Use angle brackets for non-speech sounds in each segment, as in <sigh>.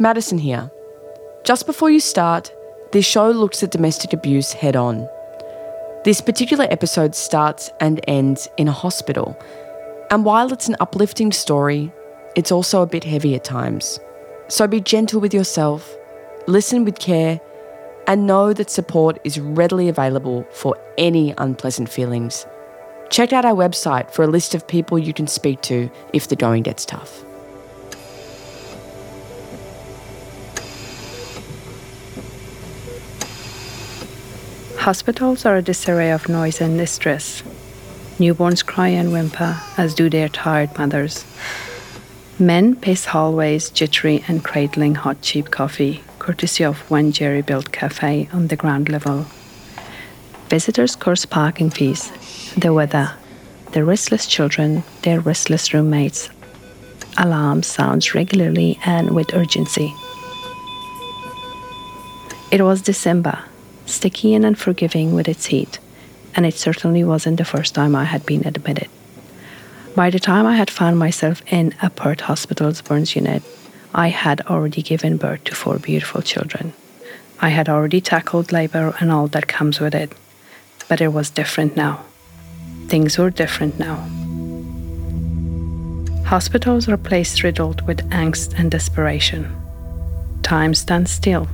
Madison here. Just before you start, this show looks at domestic abuse head on. This particular episode starts and ends in a hospital, and while it's an uplifting story, it's also a bit heavy at times. So be gentle with yourself, listen with care, and know that support is readily available for any unpleasant feelings. Check out our website for a list of people you can speak to if the going gets tough. Hospitals are a disarray of noise and distress. Newborns cry and whimper, as do their tired mothers. Men pace hallways, jittery and cradling hot cheap coffee, courtesy of one jerry built cafe on the ground level. Visitors curse parking fees, the weather, the restless children, their restless roommates. Alarm sounds regularly and with urgency. It was December, sticky and unforgiving with its heat, and it certainly wasn't the first time I had been admitted. By the time I had found myself in a Perth Hospital's burns unit, I had already given birth to four beautiful children. I had already tackled labor and all that comes with it. But it was different now. Things were different now. Hospitals are places riddled with angst and desperation. Time stands still.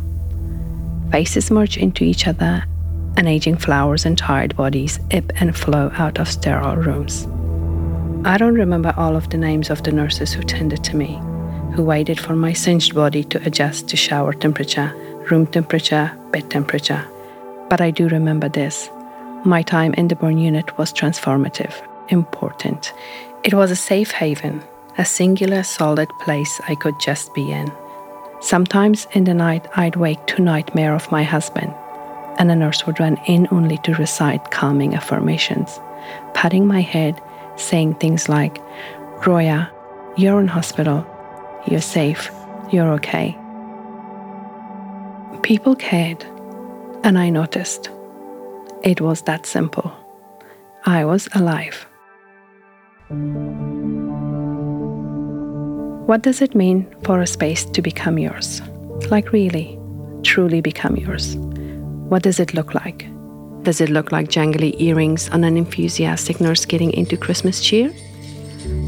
Faces merge into each other, and aging flowers and tired bodies ebb and flow out of sterile rooms. I don't remember all of the names of the nurses who tended to me, who waited for my singed body to adjust to shower temperature, room temperature, bed temperature. But I do remember this. My time in the burn unit was transformative, important. It was a safe haven, a singular, solid place I could just be in. Sometimes in the night, I'd wake to nightmare of my husband, and a nurse would run in only to recite calming affirmations, patting my head saying things like, Roya, you're in hospital, you're safe, you're okay. People cared, and I noticed. It was that simple. I was alive. What does it mean for a space to become yours? Like, really, truly become yours? What does it look like? Does it look like jangly earrings on an enthusiastic nurse getting into Christmas cheer?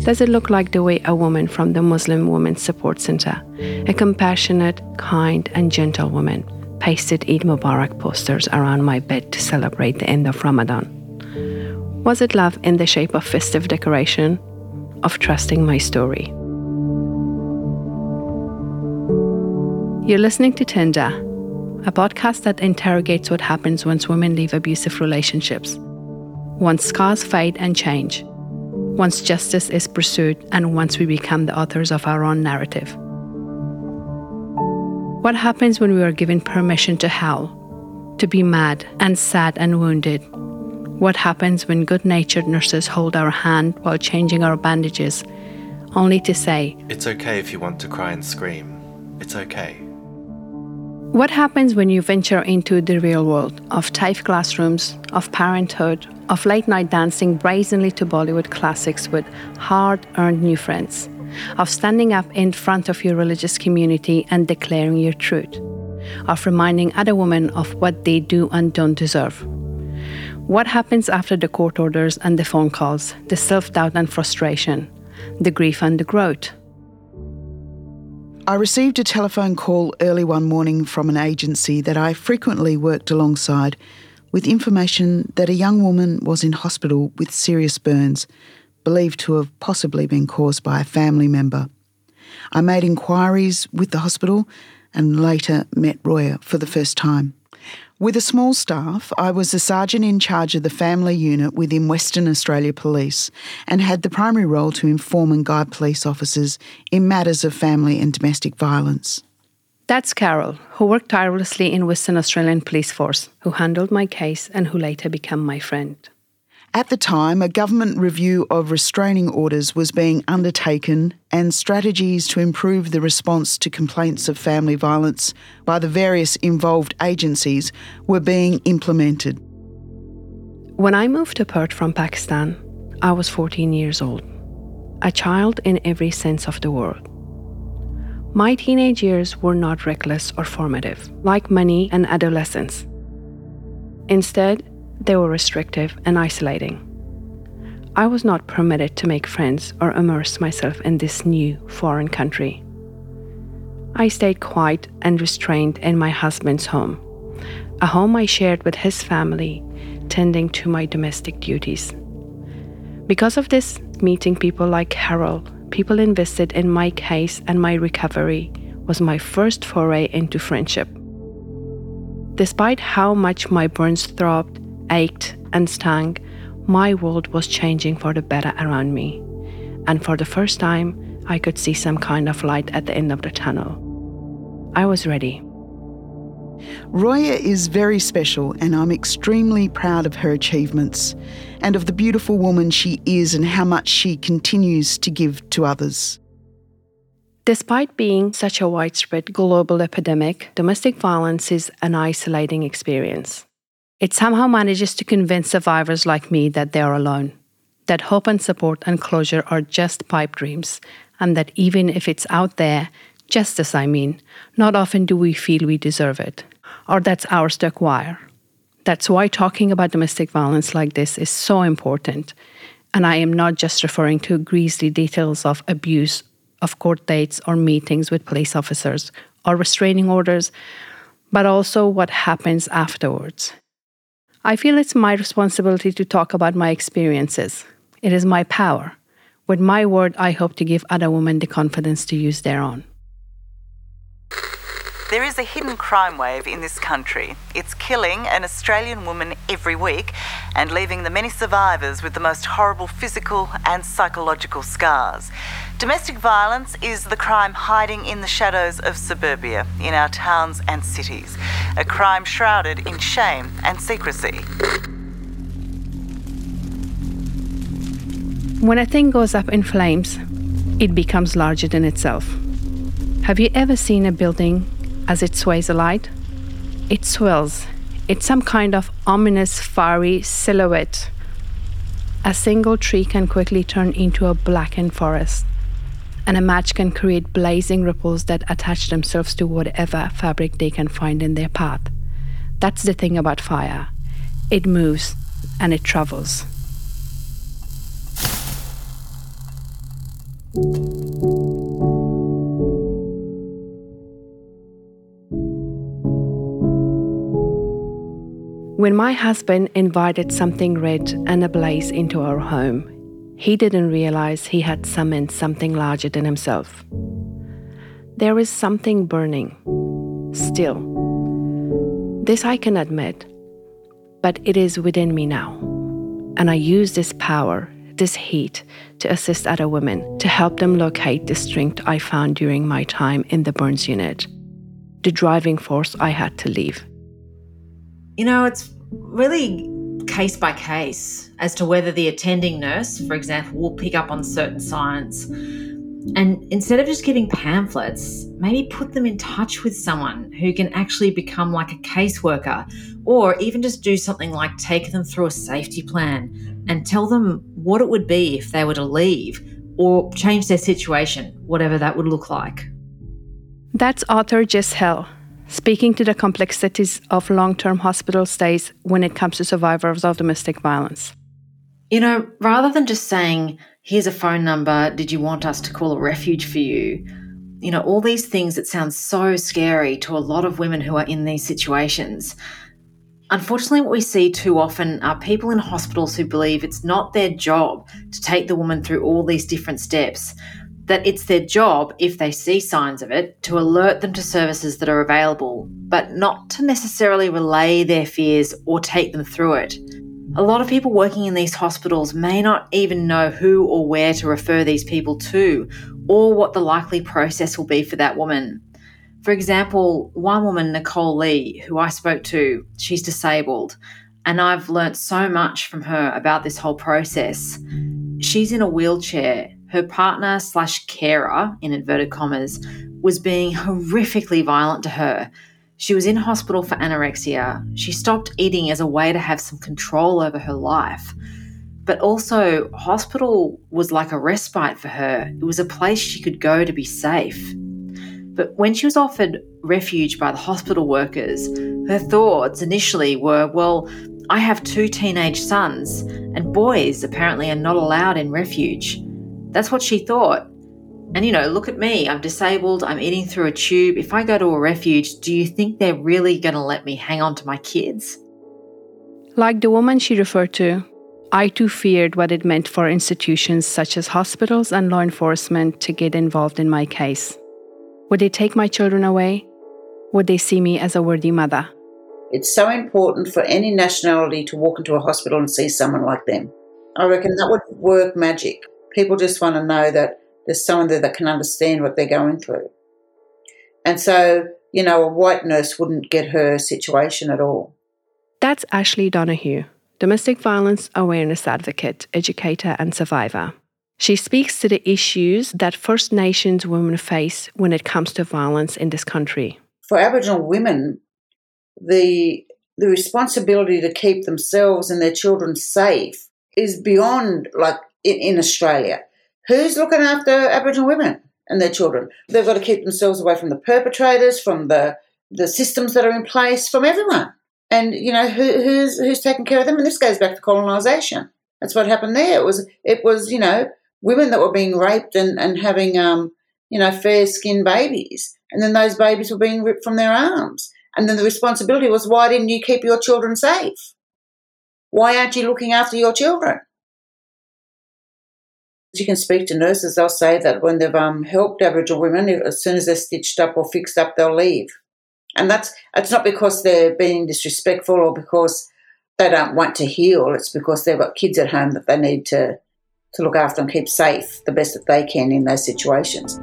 Does it look like the way a woman from the Muslim Women's Support Center, a compassionate, kind, and gentle woman, pasted Eid Mubarak posters around my bed to celebrate the end of Ramadan? Was it love in the shape of festive decoration? Of trusting my story? You're listening to Tinder, a podcast that interrogates what happens once women leave abusive relationships, once scars fade and change, once justice is pursued, and once we become the authors of our own narrative. What happens when we are given permission to howl, to be mad and sad and wounded? What happens when good natured nurses hold our hand while changing our bandages, only to say, It's okay if you want to cry and scream. It's okay. What happens when you venture into the real world of TAFE classrooms, of parenthood, of late night dancing brazenly to Bollywood classics with hard earned new friends, of standing up in front of your religious community and declaring your truth, of reminding other women of what they do and don't deserve? What happens after the court orders and the phone calls, the self doubt and frustration, the grief and the growth? I received a telephone call early one morning from an agency that I frequently worked alongside with information that a young woman was in hospital with serious burns, believed to have possibly been caused by a family member. I made inquiries with the hospital and later met Roya for the first time. With a small staff, I was the sergeant in charge of the family unit within Western Australia Police and had the primary role to inform and guide police officers in matters of family and domestic violence. That's Carol, who worked tirelessly in Western Australian Police Force, who handled my case and who later became my friend. At the time, a government review of restraining orders was being undertaken and strategies to improve the response to complaints of family violence by the various involved agencies were being implemented. When I moved Perth from Pakistan, I was 14 years old, a child in every sense of the word. My teenage years were not reckless or formative, like many and adolescence. Instead, they were restrictive and isolating. I was not permitted to make friends or immerse myself in this new foreign country. I stayed quiet and restrained in my husband's home, a home I shared with his family, tending to my domestic duties. Because of this, meeting people like Harold, people invested in my case and my recovery, was my first foray into friendship. Despite how much my burns throbbed, ached, and stung, my world was changing for the better around me. And for the first time, I could see some kind of light at the end of the tunnel. I was ready. Roya is very special, and I'm extremely proud of her achievements and of the beautiful woman she is and how much she continues to give to others. Despite being such a widespread global epidemic, domestic violence is an isolating experience. It somehow manages to convince survivors like me that they are alone, that hope and support and closure are just pipe dreams, and that even if it's out there, justice, I mean, not often do we feel we deserve it, or that's ours to acquire. That's why talking about domestic violence like this is so important. And I am not just referring to grisly details of abuse, of court dates or meetings with police officers or restraining orders, but also what happens afterwards. I feel it's my responsibility to talk about my experiences. It is my power. With my word, I hope to give other women the confidence to use their own. There is a hidden crime wave in this country. It's killing an Australian woman every week and leaving the many survivors with the most horrible physical and psychological scars. Domestic violence is the crime hiding in the shadows of suburbia in our towns and cities, a crime shrouded in shame and secrecy. When a thing goes up in flames, it becomes larger than itself. Have you ever seen a building as it sways alight. It swells. It's some kind of ominous, fiery silhouette. A single tree can quickly turn into a blackened forest, and a match can create blazing ripples that attach themselves to whatever fabric they can find in their path. That's the thing about fire it moves and it travels. When my husband invited something red and ablaze into our home, he didn't realize he had summoned something larger than himself. There is something burning, still. This I can admit, but it is within me now. And I use this power, this heat, to assist other women, to help them locate the strength I found during my time in the burns unit, the driving force I had to leave. You know, it's really case by case as to whether the attending nurse, for example, will pick up on certain signs. And instead of just giving pamphlets, maybe put them in touch with someone who can actually become like a caseworker, or even just do something like take them through a safety plan and tell them what it would be if they were to leave or change their situation, whatever that would look like. That's author Jess Hill speaking to the complexities of long term hospital stays when it comes to survivors of domestic violence. You know, rather than just saying, here's a phone number, did you want us to call a refuge for you? You know, all these things that sound so scary to a lot of women who are in these situations. Unfortunately, what we see too often are people in hospitals who believe it's not their job to take the woman through all these different steps, that it's their job, if they see signs of it, to alert them to services that are available, but not to necessarily relay their fears or take them through it. A lot of people working in these hospitals may not even know who or where to refer these people to, or what the likely process will be for that woman. For example, one woman, Nicole Lee, who I spoke to, she's disabled, and I've learnt so much from her about this whole process. She's in a wheelchair her partner slash carer, in inverted commas, was being horrifically violent to her. She was in hospital for anorexia. She stopped eating as a way to have some control over her life. But also, hospital was like a respite for her. It was a place she could go to be safe. But when she was offered refuge by the hospital workers, her thoughts initially were, well, I have two teenage sons, and boys apparently are not allowed in refuge. That's what she thought. And you know, look at me, I'm disabled, I'm eating through a tube. If I go to a refuge, do you think they're really going to let me hang on to my kids? Like the woman she referred to, I too feared what it meant for institutions such as hospitals and law enforcement to get involved in my case. Would they take my children away? Would they see me as a worthy mother? It's so important for any nationality to walk into a hospital and see someone like them. I reckon that would work magic. People just want to know that there's someone there that can understand what they're going through. And so, you know, a white nurse wouldn't get her situation at all. That's Ashley Donahue, domestic violence awareness advocate, educator, and survivor. She speaks to the issues that First Nations women face when it comes to violence in this country. For Aboriginal women, the the responsibility to keep themselves and their children safe is beyond like in, in Australia. Who's looking after Aboriginal women and their children? They've got to keep themselves away from the perpetrators, from the the systems that are in place, from everyone. And you know who, who's who's taking care of them. And this goes back to colonisation. That's what happened there. It was it was you know women that were being raped and and having um you know fair skinned babies, and then those babies were being ripped from their arms. And then the responsibility was, why didn't you keep your children safe? Why aren't you looking after your children? You can speak to nurses, they'll say that when they've um, helped Aboriginal women, as soon as they're stitched up or fixed up, they'll leave. And that's it's not because they're being disrespectful or because they don't want to heal. It's because they've got kids at home that they need to, to look after and keep safe the best that they can in those situations.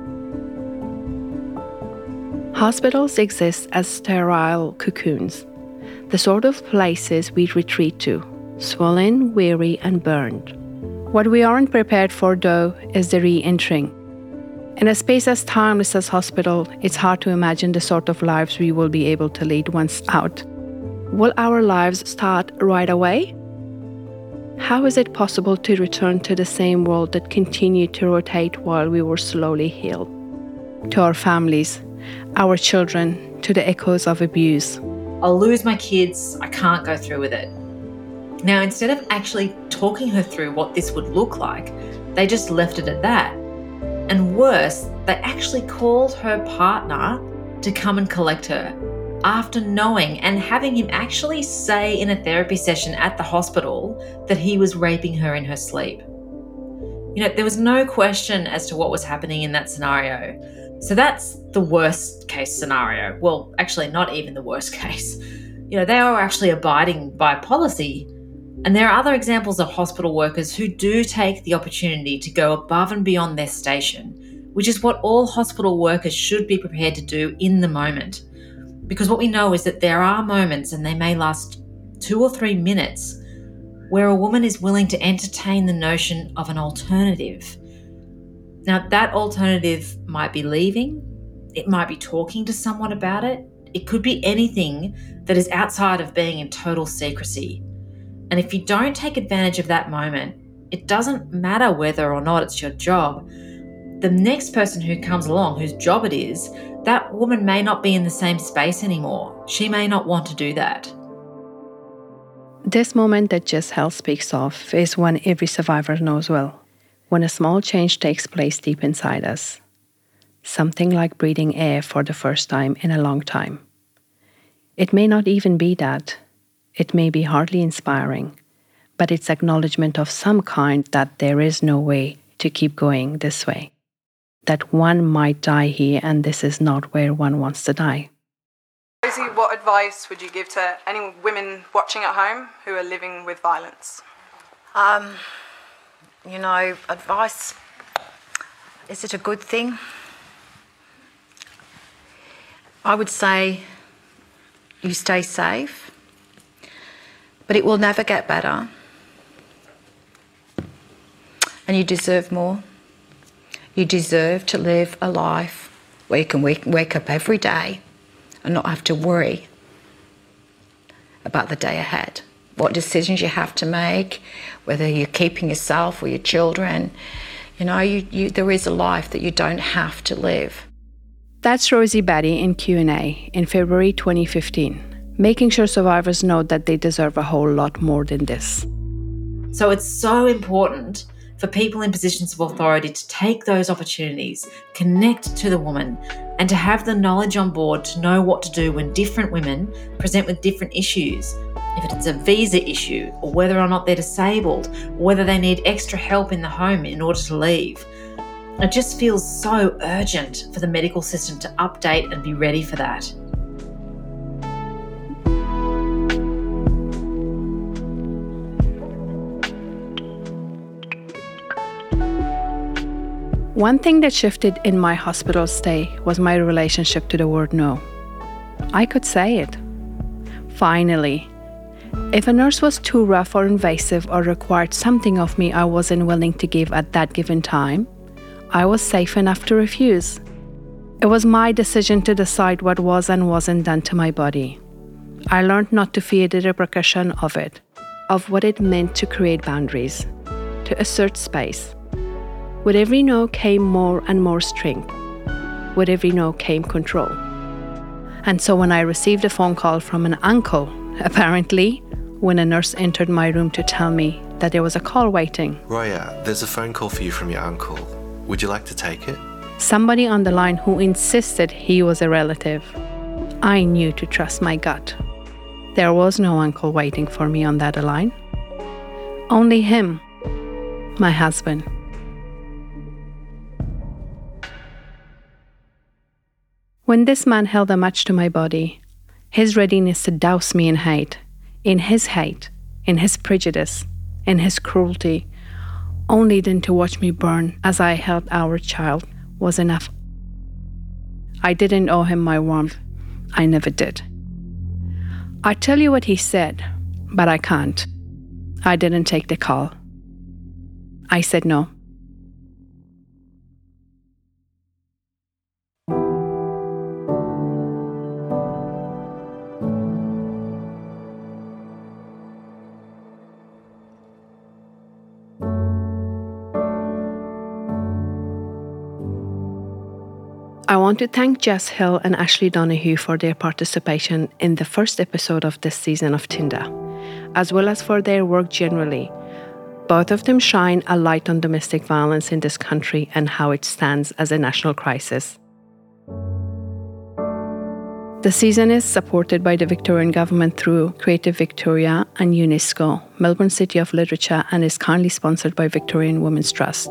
Hospitals exist as sterile cocoons, the sort of places we retreat to, swollen, weary, and burned. What we aren't prepared for, though, is the re entering. In a space as timeless as hospital, it's hard to imagine the sort of lives we will be able to lead once out. Will our lives start right away? How is it possible to return to the same world that continued to rotate while we were slowly healed? To our families, our children to the echoes of abuse. I'll lose my kids. I can't go through with it. Now, instead of actually talking her through what this would look like, they just left it at that. And worse, they actually called her partner to come and collect her after knowing and having him actually say in a therapy session at the hospital that he was raping her in her sleep. You know, there was no question as to what was happening in that scenario. So that's the worst case scenario. Well, actually, not even the worst <laughs> case. You know, they are actually abiding by policy. And there are other examples of hospital workers who do take the opportunity to go above and beyond their station, which is what all hospital workers should be prepared to do in the moment. Because what we know is that there are moments, and they may last two or three minutes, where a woman is willing to entertain the notion of an alternative now, that alternative might be leaving, it might be talking to someone about it, it could be anything that is outside of being in total secrecy. And if you don't take advantage of that moment, it doesn't matter whether or not it's your job. The next person who comes along, whose job it is, that woman may not be in the same space anymore. She may not want to do that. This moment that Jess Hill speaks of is one every survivor knows well when a small change takes place deep inside us, something like breathing air for the first time in a long time. It may not even be that, it may be hardly inspiring, but it's acknowledgement of some kind that there is no way to keep going this way, that one might die here and this is not where one wants to die. Rosie, what advice would you give to any women watching at home who are living with violence? Um, you know, advice is it a good thing? I would say you stay safe, but it will never get better. And you deserve more. You deserve to live a life where you can wake, wake up every day and not have to worry about the day ahead what decisions you have to make, whether you're keeping yourself or your children. You know, you, you, there is a life that you don't have to live. That's Rosie Batty in Q&A in February 2015, making sure survivors know that they deserve a whole lot more than this. So it's so important for people in positions of authority to take those opportunities, connect to the woman, and to have the knowledge on board to know what to do when different women present with different issues. If it's a visa issue, or whether or not they're disabled, whether they need extra help in the home in order to leave. It just feels so urgent for the medical system to update and be ready for that. One thing that shifted in my hospital stay was my relationship to the word no. I could say it. Finally. If a nurse was too rough or invasive or required something of me I wasn't willing to give at that given time, I was safe enough to refuse. It was my decision to decide what was and wasn't done to my body. I learned not to fear the repercussion of it, of what it meant to create boundaries, to assert space with every no came more and more strength. With every no came control. And so when I received a phone call from an uncle, <laughs> apparently, when a nurse entered my room to tell me that there was a call waiting. Roya, there's a phone call for you from your uncle. Would you like to take it? Somebody on the line who insisted he was a relative. I knew to trust my gut. There was no uncle waiting for me on that line. Only him, my husband. When this man held a match to my body, his readiness to douse me in hate, in his hate, in his prejudice, in his cruelty, only then to watch me burn as I held our child was enough. I didn't owe him my warmth. I never did. I tell you what he said, but I can't. I didn't take the call. I said no. Want to thank Jess Hill and Ashley Donahue for their participation in the first episode of this season of Tinder, as well as for their work generally. Both of them shine a light on domestic violence in this country and how it stands as a national crisis. The season is supported by the Victorian Government through Creative Victoria and UNESCO, Melbourne City of Literature, and is kindly sponsored by Victorian Women's Trust,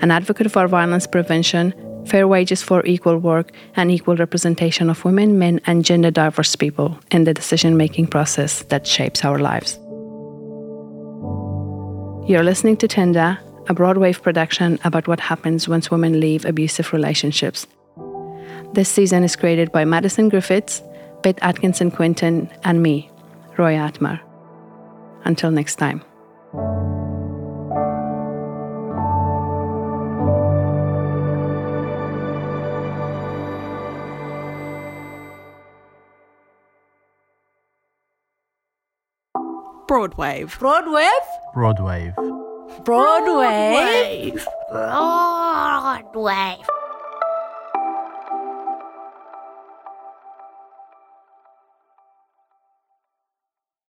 an advocate for violence prevention, fair wages for equal work, and equal representation of women, men, and gender diverse people in the decision making process that shapes our lives. You're listening to Tinder, a Broadwave production about what happens once women leave abusive relationships. This season is created by Madison Griffiths, Beth Atkinson Quinton, and me, Roy Atmar. Until next time. Broadwave. Broadwave? Broadwave. Broadwave. Broadwave.